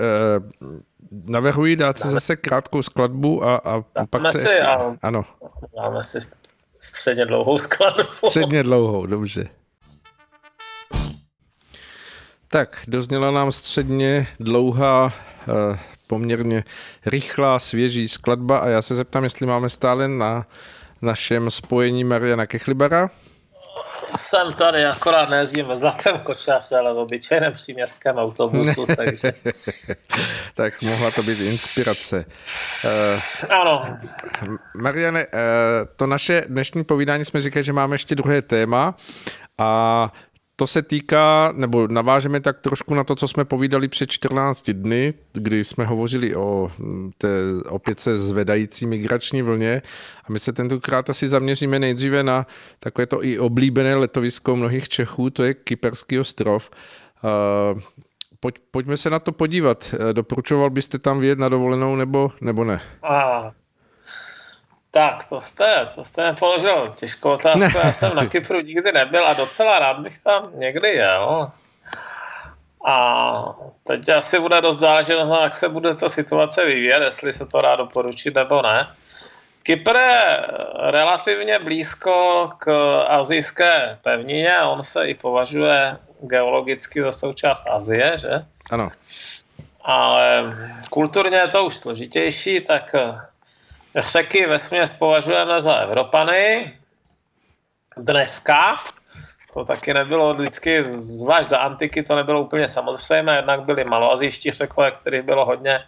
navrhuji dát si zase krátkou skladbu a, a pak se ještě... A... Ano. Dáme si středně dlouhou skladbu. Středně dlouhou, dobře. Tak, dozněla nám středně dlouhá, eh, poměrně rychlá, svěží skladba a já se zeptám, jestli máme stále na našem spojení Mariana Kechlibara. Jsem tady, akorát nejezdím ve zlatém kočáře, ale v obyčejném příměstském autobusu, takže... tak mohla to být inspirace. Uh, ano. Mariane, uh, to naše dnešní povídání jsme říkali, že máme ještě druhé téma a to se týká, nebo navážeme tak trošku na to, co jsme povídali před 14 dny, kdy jsme hovořili o mm, té opět se zvedající migrační vlně a my se tentokrát asi zaměříme nejdříve na takové to i oblíbené letovisko mnohých Čechů, to je Kyperský ostrov. Pojď, pojďme se na to podívat. Doporučoval byste tam vyjet na dovolenou nebo, nebo ne? A, tak, to jste, to jste mi položil těžkou otázku. Ne. Já jsem na Kypru nikdy nebyl a docela rád bych tam někdy jel. A teď asi bude dost záležet na jak se bude ta situace vyvíjet, jestli se to dá doporučit nebo ne. Kypr je relativně blízko k azijské pevnině, on se i považuje geologicky za součást Azie, že? Ano. Ale kulturně je to už složitější, tak řeky ve směs považujeme za Evropany. Dneska, to taky nebylo vždycky, zvlášť za antiky, to nebylo úplně samozřejmé, jednak byli maloazijští řekové, kterých bylo hodně,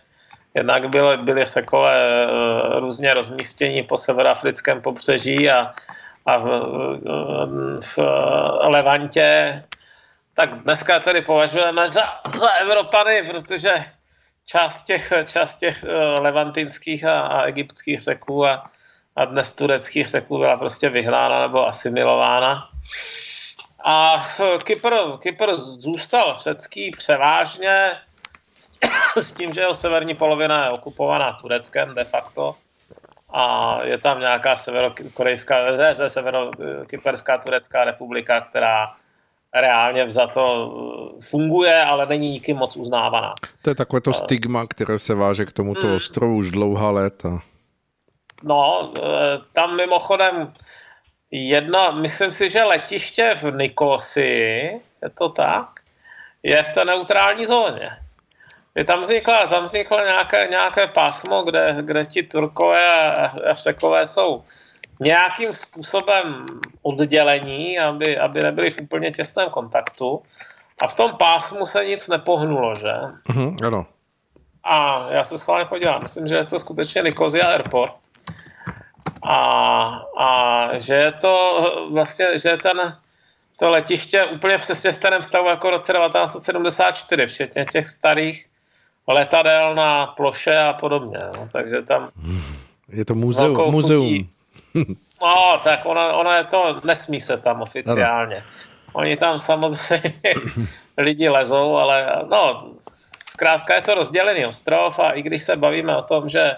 jednak byly, byly řekové eh, různě rozmístění po severoafrickém pobřeží a, a v, v Levantě, tak dneska tedy považujeme za, za Evropany, protože část těch, část těch eh, levantinských a, a egyptských řeků a, a dnes tureckých řeků byla prostě vyhnána nebo asimilována. A Kypr, Kypr zůstal řecký převážně s tím, že jeho severní polovina je okupovaná Tureckem de facto a je tam nějaká severokorejská, ne, severokyperská turecká republika, která reálně vzato eh, funguje, ale není nikým moc uznávaná. To je takové to eh. stigma, které se váže k tomuto hmm. ostrovu už dlouhá léta. No, eh, tam mimochodem jedna, myslím si, že letiště v Nikosi, je to tak, je v té neutrální zóně. Je tam vznikla, tam vzniklo nějaké, nějaké pásmo, kde, kde ti Turkové a, a Řekové jsou nějakým způsobem oddělení, aby, aby nebyli v úplně těsném kontaktu. A v tom pásmu se nic nepohnulo, že? Mm-hmm, ano. A já se schválně podívám, myslím, že je to skutečně Nikozia Airport. A, a že je to vlastně, že je ten, to letiště úplně přesně starém stavu jako v roce 1974, včetně těch starých letadel na ploše a podobně. No. Takže tam je to muzeum. muzeum. No, tak ona, ona je to, nesmí se tam oficiálně. Ano. Oni tam samozřejmě lidi lezou, ale no, zkrátka je to rozdělený ostrov a i když se bavíme o tom, že,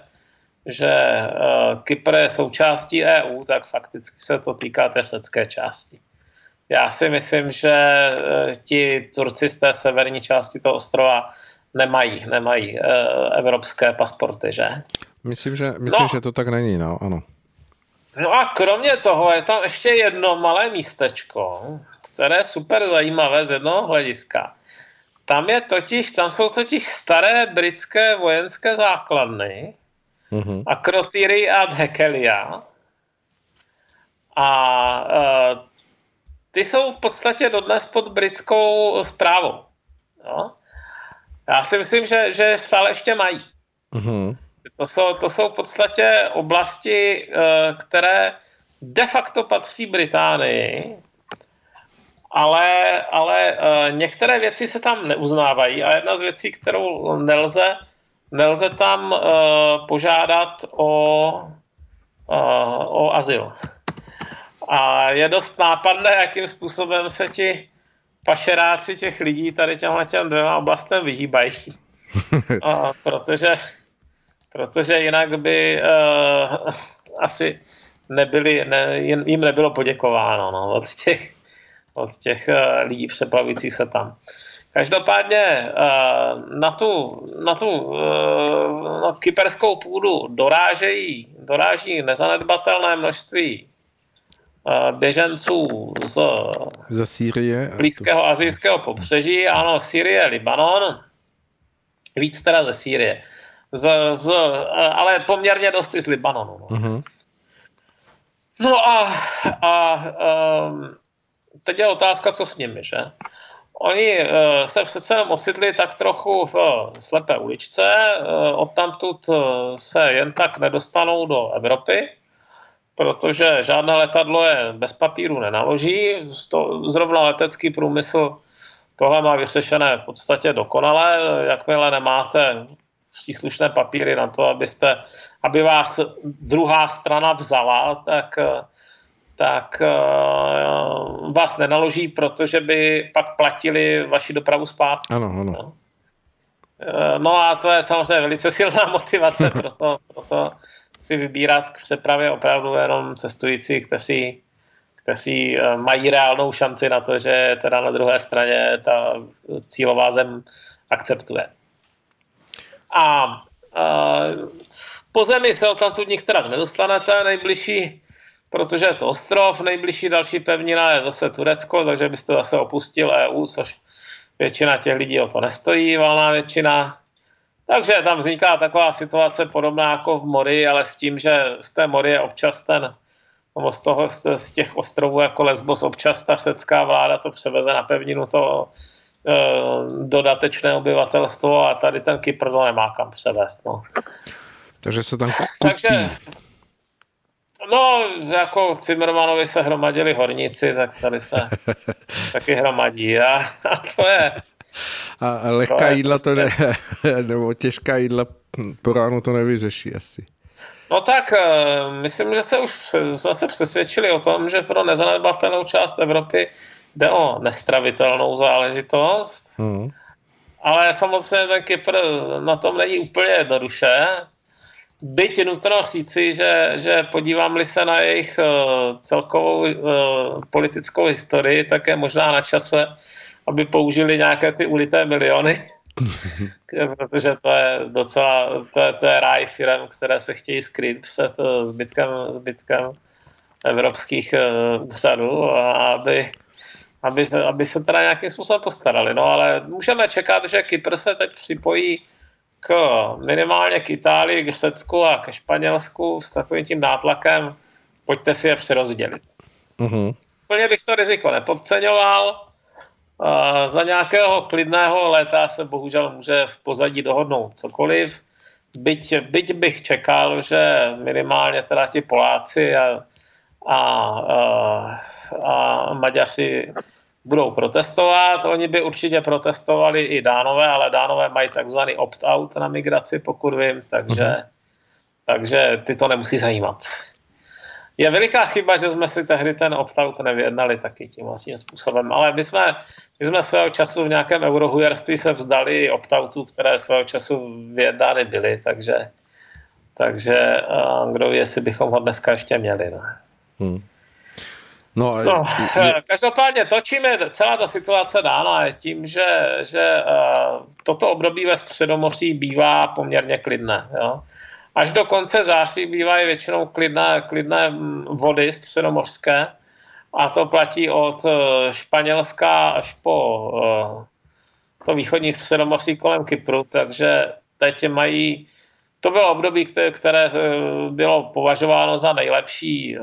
že uh, Kypr je součástí EU, tak fakticky se to týká té řecké části. Já si myslím, že uh, ti Turci z té severní části toho ostrova nemají, nemají uh, evropské pasporty, že? Myslím, že, myslím, no. že to tak není, no, ano. No a kromě toho je tam ještě jedno malé místečko, které je super zajímavé z jednoho hlediska. Tam je totiž, tam jsou totiž staré britské vojenské základny, mm-hmm. Akrotiri a Hekelia. A uh, ty jsou v podstatě dodnes pod britskou zprávou. No? Já si myslím, že, že stále ještě mají. Mm-hmm. To jsou, to jsou v podstatě oblasti, eh, které de facto patří Británii, ale, ale eh, některé věci se tam neuznávají a jedna z věcí, kterou nelze, nelze tam eh, požádat o, o azyl. A je dost nápadné, jakým způsobem se ti pašeráci těch lidí tady těmhle těm dvěma oblastem vyhýbají. A, protože protože jinak by uh, asi nebyli, ne, jim nebylo poděkováno no, od těch, od těch uh, lidí přeplavících se tam. Každopádně uh, na tu, na tu uh, na kyperskou půdu dorážejí, doráží nezanedbatelné množství běženců z, ze Sýrie blízkého azijského pobřeží, ano, Sýrie, Libanon, víc teda ze Sýrie z, z, ale poměrně dost i z Libanonu. No, mm-hmm. no a, a um, teď je otázka, co s nimi, že? Oni uh, se přece ocitli tak trochu v uh, slepé uličce, uh, odtamtud se jen tak nedostanou do Evropy, protože žádné letadlo je bez papíru nenaloží. To, zrovna letecký průmysl tohle má vyřešené v podstatě dokonale. Jakmile nemáte příslušné papíry na to, abyste, aby vás druhá strana vzala, tak, tak uh, vás nenaloží, protože by pak platili vaši dopravu zpátky. Ano, ano. No. Eh, no a to je samozřejmě velice silná motivace, proto, proto si vybírat k přepravě opravdu jenom cestující, kteří, kteří eh, mají reálnou šanci na to, že teda na druhé straně ta cílová zem akceptuje. A, po zemi se tam tu některá nedostanete, nejbližší, protože je to ostrov, nejbližší další pevnina je zase Turecko, takže byste zase opustil EU, což většina těch lidí o to nestojí, valná většina. Takže tam vzniká taková situace podobná jako v mori, ale s tím, že z té mori je občas ten, nebo z, toho, z těch ostrovů jako Lesbos občas ta řecká vláda to převeze na pevninu to e, dodatečné obyvatelstvo a tady ten Kypr to nemá kam převést. No. Takže se tam kupí. Takže No, jako Cimrmanovi se hromadili horníci, tak tady se taky hromadí. A, a to je... A lehká to jídla to ne, prostě- nebo těžká jídla po ránu to nevyřeší asi. No tak, eh, myslím, že se už jsme se přesvědčili o tom, že pro nezanedbatelnou část Evropy jde o nestravitelnou záležitost. Hmm. Ale samozřejmě ten Kypr na tom není úplně jednoduše. Byť nutno říci, že, že podívám-li se na jejich uh, celkovou uh, politickou historii, tak je možná na čase, aby použili nějaké ty ulité miliony, protože to je docela, to je, to je ráj firm, které se chtějí skrýt před uh, zbytkem, zbytkem evropských úřadů, aby, aby, se, aby se teda nějakým způsobem postarali. No ale můžeme čekat, že Kypr se teď připojí k minimálně k Itálii, k Řecku a ke Španělsku s takovým tím nátlakem, pojďte si je přerozdělit. Uh-huh. Plně bych to riziko nepodceňoval. Uh, za nějakého klidného léta se bohužel může v pozadí dohodnout cokoliv. Byť, byť bych čekal, že minimálně teda ti Poláci a, a, a, Maďaři budou protestovat. Oni by určitě protestovali i dánové, ale dánové mají takzvaný opt-out na migraci, pokud vím, takže, uh-huh. takže ty to nemusí zajímat. Je veliká chyba, že jsme si tehdy ten opt-out nevyjednali taky tím vlastním způsobem, ale my jsme, my jsme svého času v nějakém eurohujerství se vzdali opt-outů, které svého času vyjednány byly, takže, takže kdo ví, jestli bychom ho dneska ještě měli. No. Hmm. No, no je... Každopádně to, čím je celá ta situace dána, je tím, že, že uh, toto období ve Středomoří bývá poměrně klidné. Jo? Až do konce září bývají většinou klidné, klidné mm, vody středomořské a to platí od uh, Španělska až po uh, to východní středomoří kolem Kypru, takže teď mají to bylo období, které eh, bylo považováno za nejlepší eh,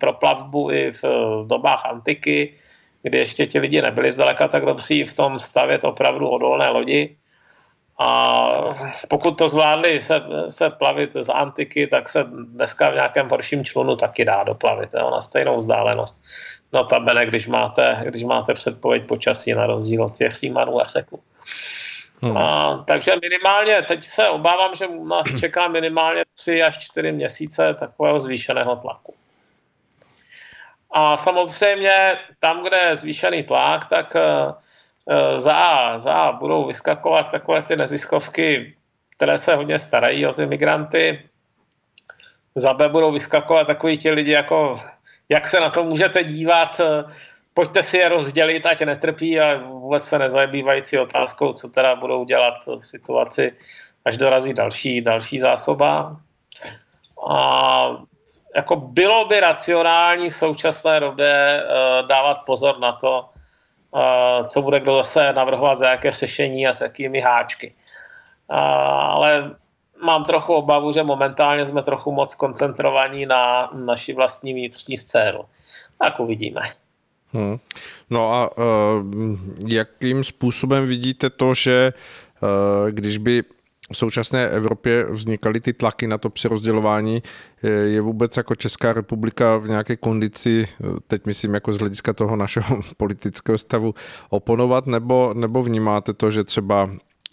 pro plavbu i v eh, dobách antiky, kdy ještě ti lidi nebyli zdaleka tak dobří v tom stavět opravdu odolné lodi. A pokud to zvládli se, se plavit z antiky, tak se dneska v nějakém horším člunu taky dá doplavit jo, na stejnou vzdálenost. No tabene, když máte, když máte předpověď počasí na rozdíl od těch Římanů a řeků. Hmm. A, takže minimálně, teď se obávám, že nás čeká minimálně 3 až 4 měsíce takového zvýšeného tlaku. A samozřejmě tam, kde je zvýšený tlak, tak uh, za, za budou vyskakovat takové ty neziskovky, které se hodně starají o ty migranty. Za B budou vyskakovat takový ti lidi, jako jak se na to můžete dívat, eh, pojďte si je rozdělit, ať netrpí a vůbec se nezabývající otázkou, co teda budou dělat v situaci, až dorazí další, další zásoba. A jako bylo by racionální v současné době uh, dávat pozor na to, uh, co bude kdo zase navrhovat za jaké řešení a s jakými háčky. Uh, ale mám trochu obavu, že momentálně jsme trochu moc koncentrovaní na naši vlastní vnitřní scénu. Tak uvidíme. Hmm. No a uh, jakým způsobem vidíte to, že uh, když by v současné Evropě vznikaly ty tlaky na to přerozdělování. Je vůbec jako Česká republika v nějaké kondici, teď myslím jako z hlediska toho našeho politického stavu, oponovat, nebo, nebo vnímáte to, že třeba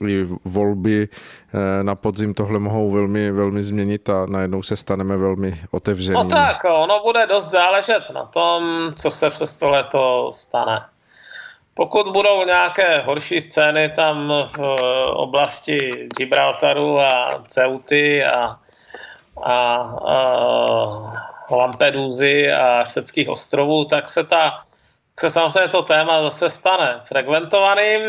i volby eh, na podzim tohle mohou velmi, velmi změnit a najednou se staneme velmi otevřenými. No tak, ono bude dost záležet na tom, co se přes to leto stane. Pokud budou nějaké horší scény tam v oblasti Gibraltaru a Ceuty a, a, a Lampedusy a řeckých ostrovů, tak se, ta, se samozřejmě to téma zase stane frekventovaným.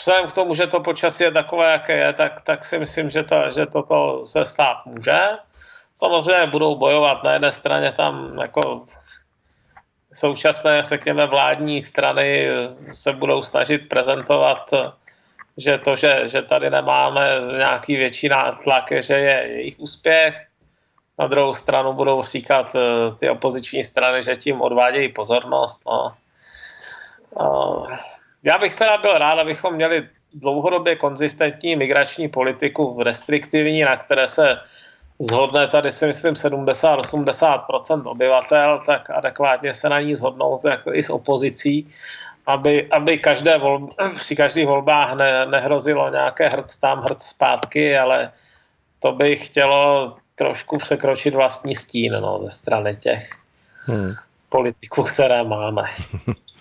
Vzhledem k tomu, že to počasí je takové, jaké je, tak, tak si myslím, že, to, že toto se stát může. Samozřejmě budou bojovat na jedné straně tam jako současné, řekněme, vládní strany se budou snažit prezentovat, že to, že, že tady nemáme nějaký větší nátlak, že je jejich úspěch. Na druhou stranu budou říkat eh, ty opoziční strany, že tím odvádějí pozornost. No. Já bych teda byl rád, abychom měli dlouhodobě konzistentní migrační politiku, restriktivní, na které se zhodne tady si myslím 70-80% obyvatel, tak adekvátně se na ní zhodnout jako i s opozicí, aby, aby každé volb, při každých volbách ne, nehrozilo nějaké hrc tam, hrc zpátky, ale to by chtělo trošku překročit vlastní stín no, ze strany těch hmm. politiků, které máme.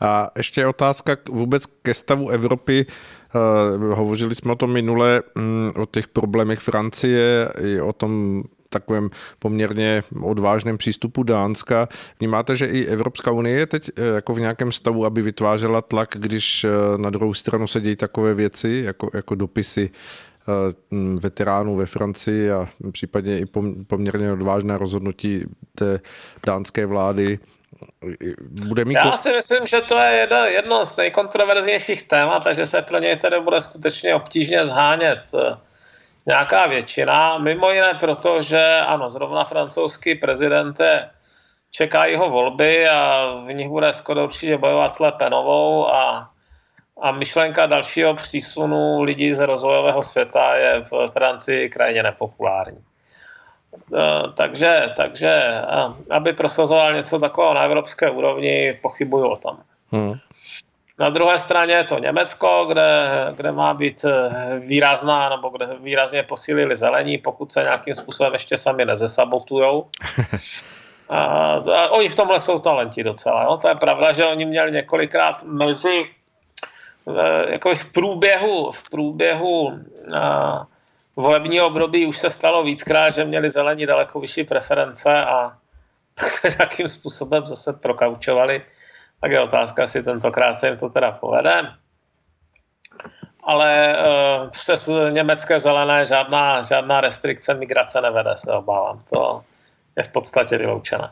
A ještě otázka vůbec ke stavu Evropy. Uh, hovořili jsme o tom minule, um, o těch problémech Francie, i o tom takovém poměrně odvážném přístupu Dánska. Vnímáte, že i Evropská unie je teď eh, jako v nějakém stavu, aby vytvářela tlak, když eh, na druhou stranu se dějí takové věci, jako, jako dopisy veteránů ve Francii a případně i poměrně odvážné rozhodnutí té dánské vlády bude mít... Já si myslím, že to je jedno, jedno z nejkontroverznějších témat, takže se pro něj tedy bude skutečně obtížně zhánět eh, nějaká většina. Mimo jiné proto, že ano, zrovna francouzský prezident je, čeká jeho volby a v nich bude skoro určitě bojovat s Lepenovou a, a myšlenka dalšího přísunu lidí z rozvojového světa je v Francii krajně nepopulární. Eh, takže, takže eh, aby prosazoval něco takového na evropské úrovni, pochybuju o tom. Hmm. Na druhé straně je to Německo, kde, kde má být eh, výrazná, nebo kde výrazně posílili zelení, pokud se nějakým způsobem ještě sami nezesabotujou. A, a oni v tomhle jsou talenti docela. Jo? To je pravda, že oni měli několikrát mezi jako v průběhu, v průběhu a, volební období už se stalo víckrát, že měli zelení daleko vyšší preference a tak se nějakým způsobem zase prokaučovali. Tak je otázka, jestli tentokrát se jim to teda povede. Ale uh, přes německé zelené žádná, žádná restrikce migrace nevede, se obávám. To je v podstatě vyloučené.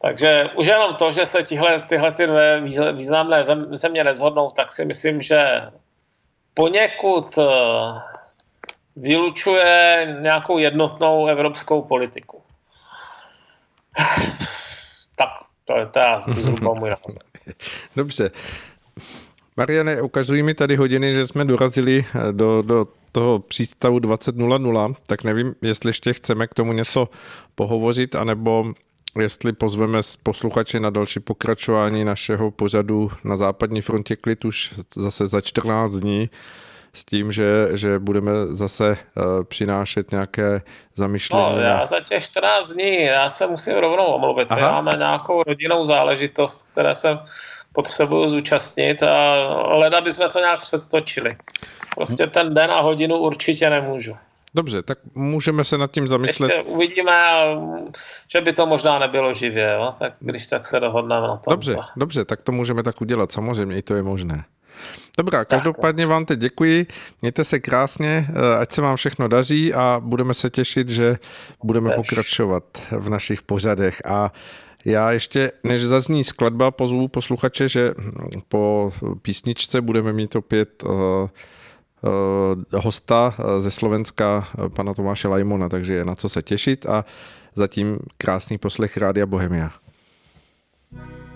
Takže už jenom to, že se tihle, tyhle ty dvě významné země nezhodnou, tak si myslím, že poněkud uh, vylučuje nějakou jednotnou evropskou politiku. Tak, to je teda zhruba můj názor. Dobře. Mariane, ukazují mi tady hodiny, že jsme dorazili do, do toho přístavu 20.00, tak nevím, jestli ještě chceme k tomu něco pohovořit, anebo jestli pozveme posluchače na další pokračování našeho pořadu na západní frontě klid už zase za 14 dní s tím, že, že budeme zase uh, přinášet nějaké zamyšlení. No, já za těch 14 dní, já se musím rovnou omluvit. Aha. Máme nějakou rodinnou záležitost, které jsem potřebuju zúčastnit a leda bychom to nějak předtočili. Prostě ten den a hodinu určitě nemůžu. Dobře, tak můžeme se nad tím zamyslet. Ještě uvidíme, že by to možná nebylo živě, jo? tak když tak se dohodneme na tom. Dobře, dobře, tak to můžeme tak udělat, samozřejmě i to je možné. Dobrá, každopádně vám teď děkuji, mějte se krásně, eh, ať se vám všechno daří a budeme se těšit, že budeme pokračovat v našich pořadech. A já ještě, než zazní skladba, pozvu posluchače, že po písničce budeme mít opět uh, uh, hosta ze Slovenska, pana Tomáše Lajmona, takže je na co se těšit. A zatím krásný poslech Rádia Bohemia. thank you